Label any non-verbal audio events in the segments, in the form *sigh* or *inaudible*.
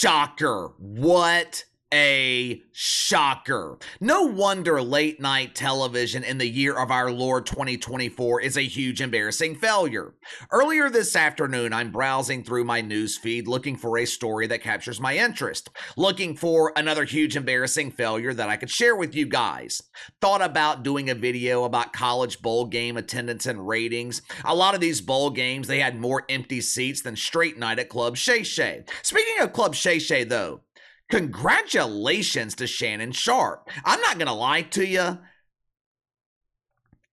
Shocker. What a shocker. No wonder late night television in the year of our Lord 2024 is a huge embarrassing failure. Earlier this afternoon, I'm browsing through my news feed looking for a story that captures my interest, looking for another huge embarrassing failure that I could share with you guys. Thought about doing a video about college bowl game attendance and ratings. A lot of these bowl games, they had more empty seats than straight night at Club Shay Shay. Speaking of Club Shay Shay, though, Congratulations to Shannon Sharpe. I'm not going to lie to you.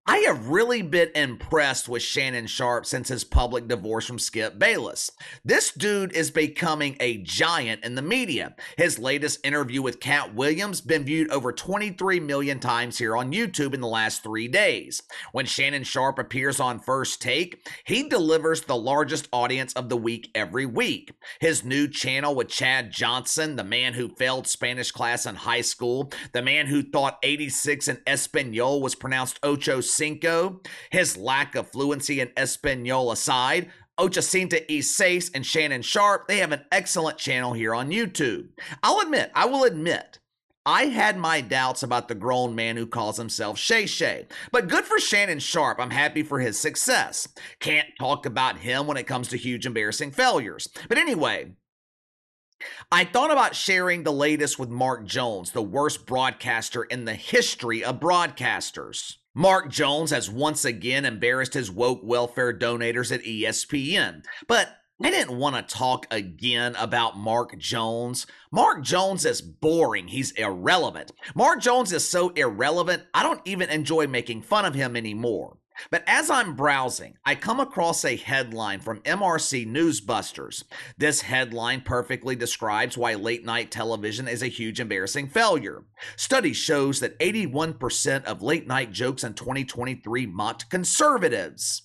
I have really been impressed with Shannon Sharpe since his public divorce from Skip Bayless. This dude is becoming a giant in the media. His latest interview with Katt Williams been viewed over 23 million times here on YouTube in the last 3 days. When Shannon Sharpe appears on First Take, he delivers the largest audience of the week every week. His new channel with Chad Johnson, the man who failed Spanish class in high school, the man who thought 86 in Espanol was pronounced ocho Cinco, his lack of fluency in Espanol aside, Ochacinta E. Seis and Shannon Sharpe, they have an excellent channel here on YouTube. I'll admit, I will admit, I had my doubts about the grown man who calls himself Shay Shay, but good for Shannon Sharpe. I'm happy for his success. Can't talk about him when it comes to huge embarrassing failures. But anyway, I thought about sharing the latest with Mark Jones, the worst broadcaster in the history of broadcasters. Mark Jones has once again embarrassed his woke welfare donators at ESPN. But I didn't want to talk again about Mark Jones. Mark Jones is boring. He's irrelevant. Mark Jones is so irrelevant, I don't even enjoy making fun of him anymore. But as I'm browsing, I come across a headline from MRC Newsbusters. This headline perfectly describes why late night television is a huge embarrassing failure. Study shows that 81% of late night jokes in 2023 mocked conservatives.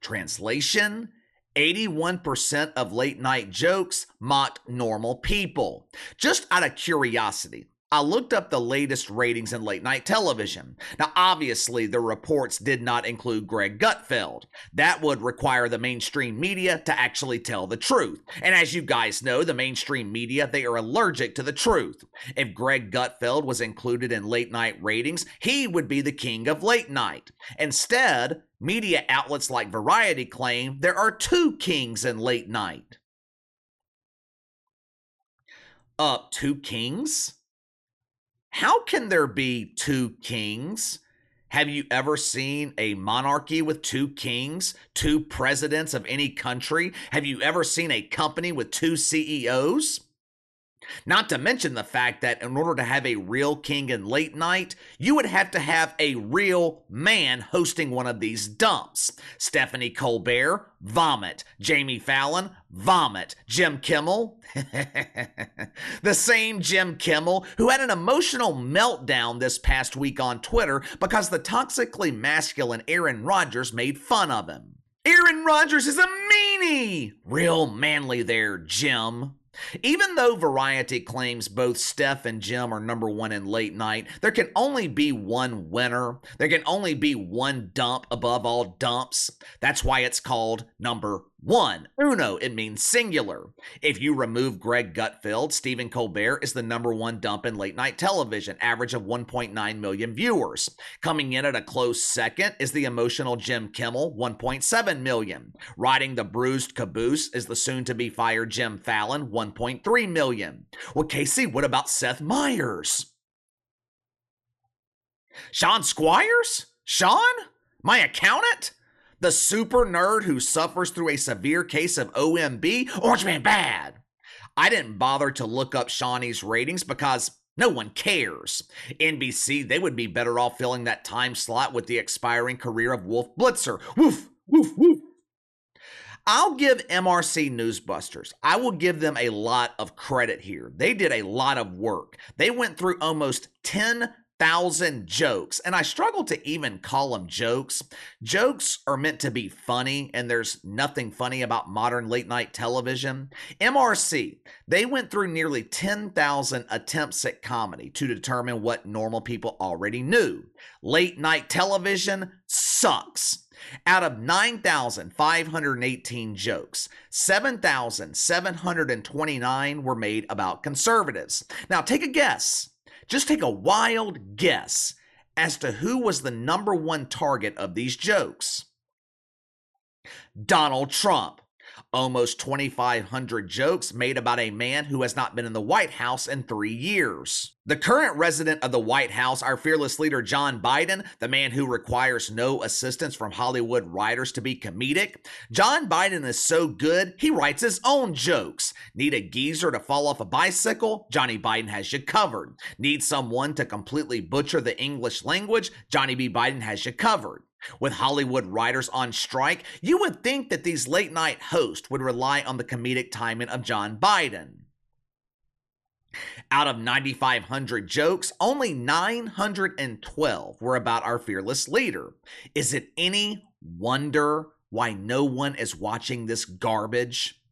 Translation 81% of late night jokes mocked normal people. Just out of curiosity, I looked up the latest ratings in late night television. Now, obviously, the reports did not include Greg Gutfeld. That would require the mainstream media to actually tell the truth. And as you guys know, the mainstream media, they are allergic to the truth. If Greg Gutfeld was included in late night ratings, he would be the king of late night. Instead, media outlets like Variety claim there are two kings in late night. Uh, two kings? How can there be two kings? Have you ever seen a monarchy with two kings, two presidents of any country? Have you ever seen a company with two CEOs? Not to mention the fact that in order to have a real king in late night, you would have to have a real man hosting one of these dumps. Stephanie Colbert, vomit. Jamie Fallon, vomit. Jim Kimmel, *laughs* the same Jim Kimmel who had an emotional meltdown this past week on Twitter because the toxically masculine Aaron Rodgers made fun of him. Aaron Rodgers is a meanie! Real manly there, Jim. Even though Variety claims both Steph and Jim are number one in late night, there can only be one winner. There can only be one dump above all dumps. That's why it's called number one, uno, it means singular. If you remove Greg Gutfeld, Stephen Colbert is the number one dump in late night television, average of 1.9 million viewers. Coming in at a close second is the emotional Jim Kimmel, 1.7 million. Riding the bruised caboose is the soon to be fired Jim Fallon, 1.3 million. Well, Casey, what about Seth Meyers? Sean Squires? Sean? My accountant? The super nerd who suffers through a severe case of OMB, Orange Man Bad. I didn't bother to look up Shawnee's ratings because no one cares. NBC, they would be better off filling that time slot with the expiring career of Wolf Blitzer. Woof, woof, woof. I'll give MRC Newsbusters, I will give them a lot of credit here. They did a lot of work. They went through almost 10 thousand jokes, and I struggle to even call them jokes. Jokes are meant to be funny, and there's nothing funny about modern late night television. MRC, they went through nearly 10,000 attempts at comedy to determine what normal people already knew. Late night television sucks. Out of 9,518 jokes, 7,729 were made about conservatives. Now, take a guess. Just take a wild guess as to who was the number one target of these jokes. Donald Trump. Almost 2,500 jokes made about a man who has not been in the White House in three years. The current resident of the White House, our fearless leader John Biden, the man who requires no assistance from Hollywood writers to be comedic. John Biden is so good, he writes his own jokes. Need a geezer to fall off a bicycle? Johnny Biden has you covered. Need someone to completely butcher the English language? Johnny B. Biden has you covered. With Hollywood writers on strike, you would think that these late night hosts would rely on the comedic timing of John Biden. Out of 9,500 jokes, only 912 were about our fearless leader. Is it any wonder why no one is watching this garbage?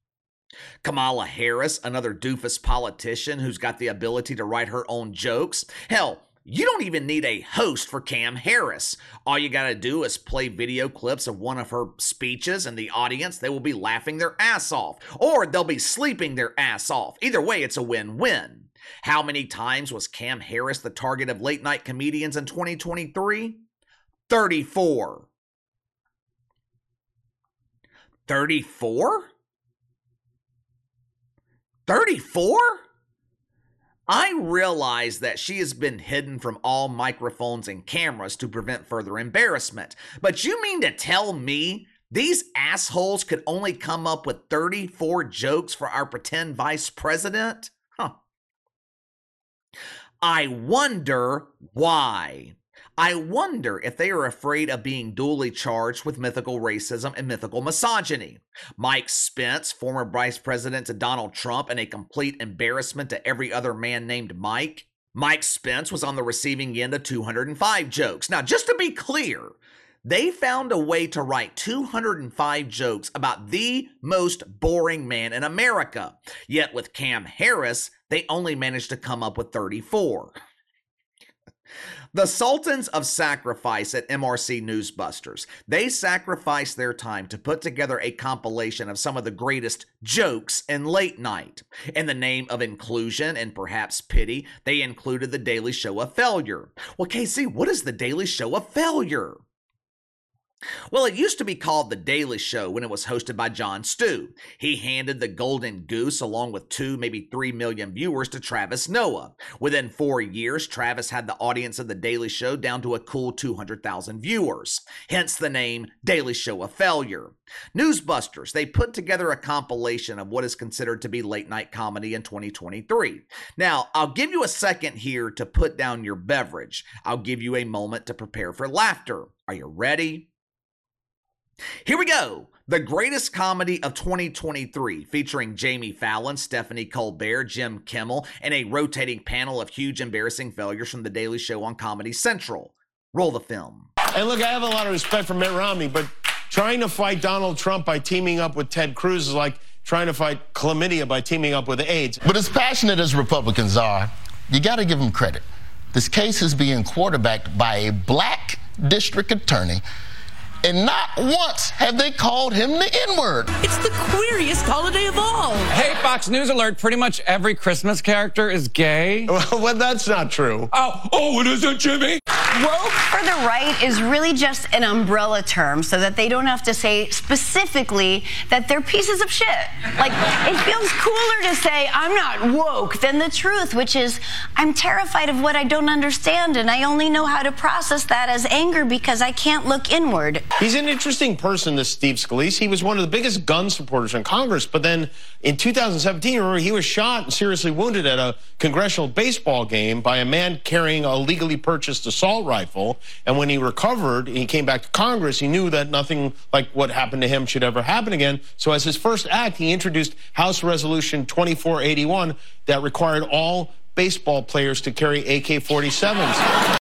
Kamala Harris, another doofus politician who's got the ability to write her own jokes. Hell, you don't even need a host for Cam Harris. All you got to do is play video clips of one of her speeches, and the audience, they will be laughing their ass off, or they'll be sleeping their ass off. Either way, it's a win win. How many times was Cam Harris the target of late night comedians in 2023? 34. 34? 34? I realize that she has been hidden from all microphones and cameras to prevent further embarrassment. But you mean to tell me these assholes could only come up with 34 jokes for our pretend vice president? Huh. I wonder why. I wonder if they are afraid of being duly charged with mythical racism and mythical misogyny. Mike Spence, former vice president to Donald Trump, and a complete embarrassment to every other man named Mike. Mike Spence was on the receiving end of 205 jokes. Now, just to be clear, they found a way to write 205 jokes about the most boring man in America. Yet with Cam Harris, they only managed to come up with 34. The Sultans of Sacrifice at MRC Newsbusters. They sacrificed their time to put together a compilation of some of the greatest jokes in late night. In the name of inclusion and perhaps pity, they included The Daily Show of Failure. Well, KC, what is The Daily Show of Failure? Well, it used to be called The Daily Show when it was hosted by Jon Stew. He handed the Golden Goose along with two, maybe three million viewers to Travis Noah. Within four years, Travis had the audience of The Daily Show down to a cool 200,000 viewers. Hence the name Daily Show of Failure. Newsbusters, they put together a compilation of what is considered to be late night comedy in 2023. Now, I'll give you a second here to put down your beverage. I'll give you a moment to prepare for laughter. Are you ready? Here we go. The greatest comedy of 2023, featuring Jamie Fallon, Stephanie Colbert, Jim Kimmel, and a rotating panel of huge embarrassing failures from The Daily Show on Comedy Central. Roll the film. And look, I have a lot of respect for Mitt Romney, but trying to fight Donald Trump by teaming up with Ted Cruz is like trying to fight chlamydia by teaming up with AIDS. But as passionate as Republicans are, you got to give them credit. This case is being quarterbacked by a black district attorney and not once have they called him the N word. It's the queeriest holiday of all. Hey, Fox News alert. Pretty much every Christmas character is gay. Well, *laughs* well that's not true. Oh, oh, it isn't, Jimmy? Woke for the right is really just an umbrella term so that they don't have to say specifically that they're pieces of shit. Like, it feels cooler to say, I'm not woke, than the truth, which is, I'm terrified of what I don't understand, and I only know how to process that as anger because I can't look inward. He's an interesting person, this Steve Scalise. He was one of the biggest gun supporters in Congress, but then in 2017, remember, he was shot and seriously wounded at a congressional baseball game by a man carrying a legally purchased assault rifle. And when he recovered, he came back to Congress, he knew that nothing like what happened to him should ever happen again. So as his first act, he introduced House Resolution 2481 that required all baseball players to carry AK-47s. *laughs*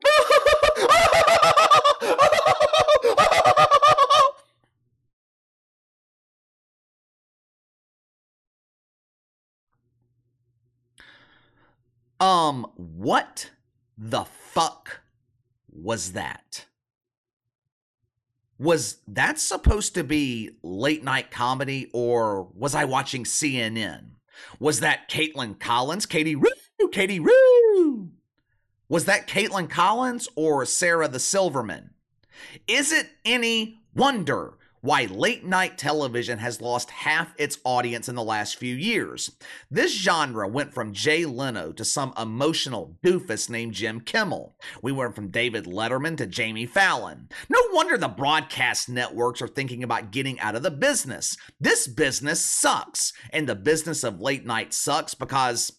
Um, what the fuck was that? was that supposed to be late night comedy or was I watching CNN? Was that Kaitlan Collins? Katie Roo, Katie Roo. Was that Kaitlan Collins or Sarah the Silverman? Is it any wonder why late night television has lost half its audience in the last few years. This genre went from Jay Leno to some emotional doofus named Jim Kimmel. We went from David Letterman to Jamie Fallon. No wonder the broadcast networks are thinking about getting out of the business. This business sucks, and the business of late night sucks because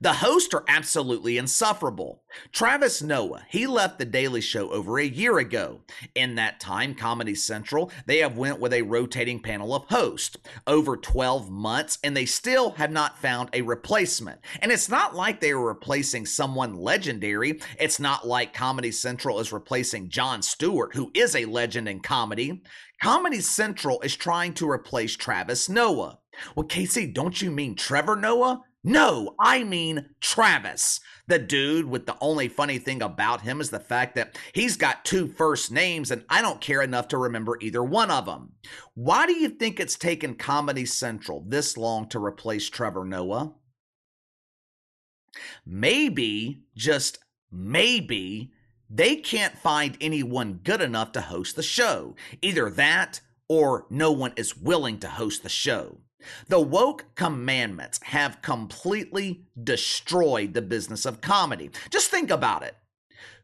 the hosts are absolutely insufferable. Travis Noah, he left The Daily Show over a year ago. In that time, Comedy Central, they have went with a rotating panel of hosts over 12 months and they still have not found a replacement. And it's not like they are replacing someone legendary. It's not like Comedy Central is replacing Jon Stewart, who is a legend in comedy. Comedy Central is trying to replace Travis Noah. Well, Casey, don't you mean Trevor Noah? No, I mean Travis. The dude with the only funny thing about him is the fact that he's got two first names and I don't care enough to remember either one of them. Why do you think it's taken Comedy Central this long to replace Trevor Noah? Maybe, just maybe, they can't find anyone good enough to host the show. Either that or no one is willing to host the show. The woke commandments have completely destroyed the business of comedy. Just think about it.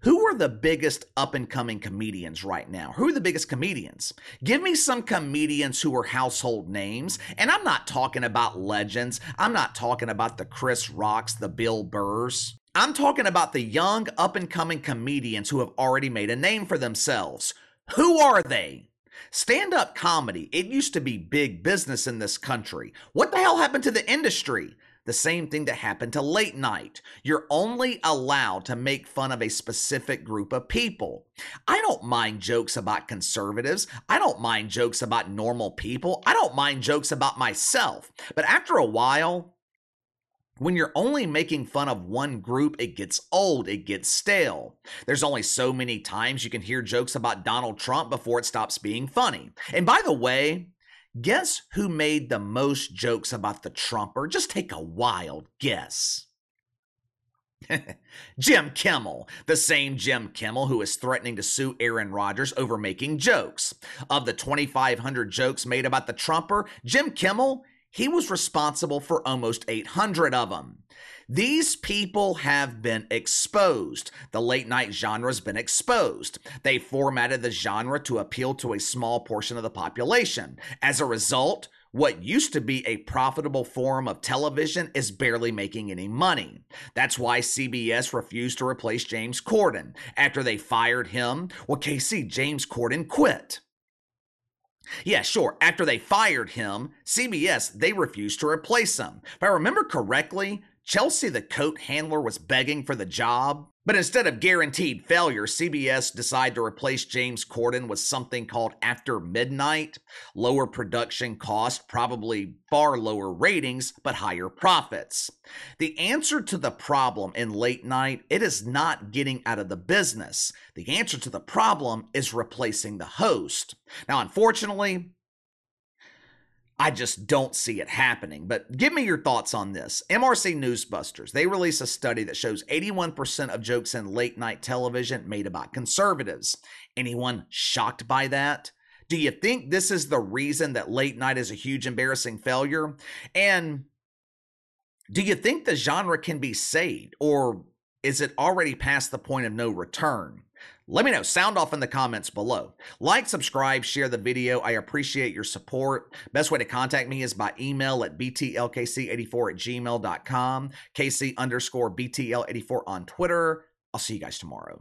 Who are the biggest up and coming comedians right now? Who are the biggest comedians? Give me some comedians who are household names. And I'm not talking about legends. I'm not talking about the Chris Rocks, the Bill Burrs. I'm talking about the young up and coming comedians who have already made a name for themselves. Who are they? Stand up comedy, it used to be big business in this country. What the hell happened to the industry? The same thing that happened to late night. You're only allowed to make fun of a specific group of people. I don't mind jokes about conservatives. I don't mind jokes about normal people. I don't mind jokes about myself. But after a while, when you're only making fun of one group, it gets old, it gets stale. There's only so many times you can hear jokes about Donald Trump before it stops being funny. And by the way, guess who made the most jokes about the Trumper? Just take a wild guess. *laughs* Jim Kimmel, the same Jim Kimmel who is threatening to sue Aaron Rodgers over making jokes. Of the 2,500 jokes made about the Trumper, Jim Kimmel, he was responsible for almost 800 of them. These people have been exposed. The late night genre has been exposed. They formatted the genre to appeal to a small portion of the population. As a result, what used to be a profitable form of television is barely making any money. That's why CBS refused to replace James Corden. After they fired him, well, KC, James Corden quit. Yeah, sure. After they fired him, CBS, they refused to replace him. If I remember correctly, Chelsea the coat handler was begging for the job. But instead of guaranteed failure, CBS decided to replace James Corden with something called After Midnight. Lower production cost, probably far lower ratings, but higher profits. The answer to the problem in late night, it is not getting out of the business. The answer to the problem is replacing the host. Now, unfortunately, I just don't see it happening. But give me your thoughts on this. MRC Newsbusters, they release a study that shows 81% of jokes in late night television made about conservatives. Anyone shocked by that? Do you think this is the reason that late night is a huge embarrassing failure? And do you think the genre can be saved or is it already past the point of no return? Let me know. Sound off in the comments below. Like, subscribe, share the video. I appreciate your support. Best way to contact me is by email at btlkc84 at gmail.com, kc underscore btl84 on Twitter. I'll see you guys tomorrow.